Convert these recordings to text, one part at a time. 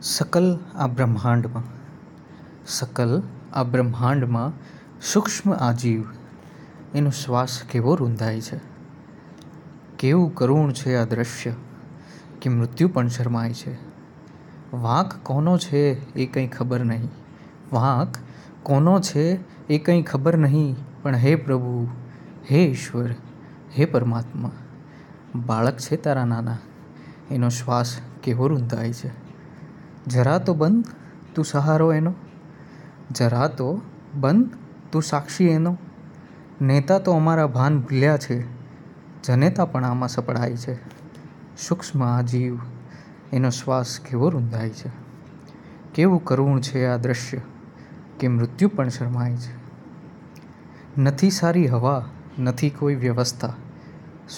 સકલ આ બ્રહ્માંડમાં સકલ આ બ્રહ્માંડમાં સૂક્ષ્મ આ જીવ એનો શ્વાસ કેવો રૂંધાય છે કેવું કરુણ છે આ દ્રશ્ય કે મૃત્યુ પણ શરમાય છે વાંક કોનો છે એ કંઈ ખબર નહીં વાંક કોનો છે એ કંઈ ખબર નહીં પણ હે પ્રભુ હે ઈશ્વર હે પરમાત્મા બાળક છે તારા નાના એનો શ્વાસ કેવો રૂંધાય છે જરા તો બંધ, તું સહારો એનો. જરા તો બંધ, તું સાક્ષી એનો. નેતા તો અમારા ભાન ભૂલ્યા છે. જનેતા પણ આમાં સપડાય છે. સૂક્ષ્મ આ જીવ એનો શ્વાસ કેવો રૂંધાય છે. કેવું કરુણ છે આ દ્રશ્ય, કે મૃત્યુ પણ શરમાય છે. નથી સારી હવા, નથી કોઈ વ્યવસ્થા.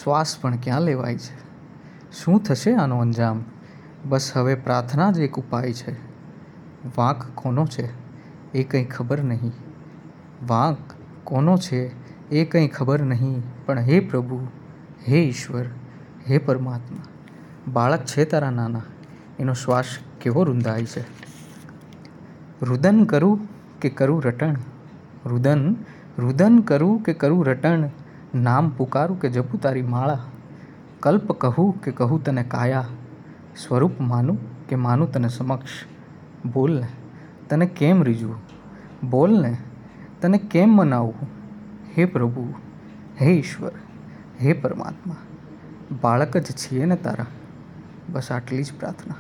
શ્વાસ પણ ક્યાં લેવાય છે? શું થશે આનો અંજામ? બસ હવે પ્રાર્થના જ એક ઉપાય છે. વાંક કોનો છે? એ કંઈ ખબર નહીં. વાંક કોનો છે? એ કંઈ ખબર નહીં. પણ હે પ્રભુ, હે ઈશ્વર, હે પરમાત્મા. બાળક છે તારા નાના. એનો શ્વાસ કેવો રૂંધાય છે? રુદન કરું કે કરું રટણ? રુદન રુદન કરું કે કરું રટણ? નામ પુકારું કે જપું તારી માળા? કલ્પ કહું કે કહું તને કાયા? સ્વરૂપ માનું કે માનું તને સમક્ષ? બોલ ને, તને કેમ રીઝવું? બોલને તને કેમ મનાવવું? હે પ્રભુ, હે ઈશ્વર, હે પરમાત્મા, બાળક જ છીએ ને તારા. બસ આટલી જ પ્રાર્થના.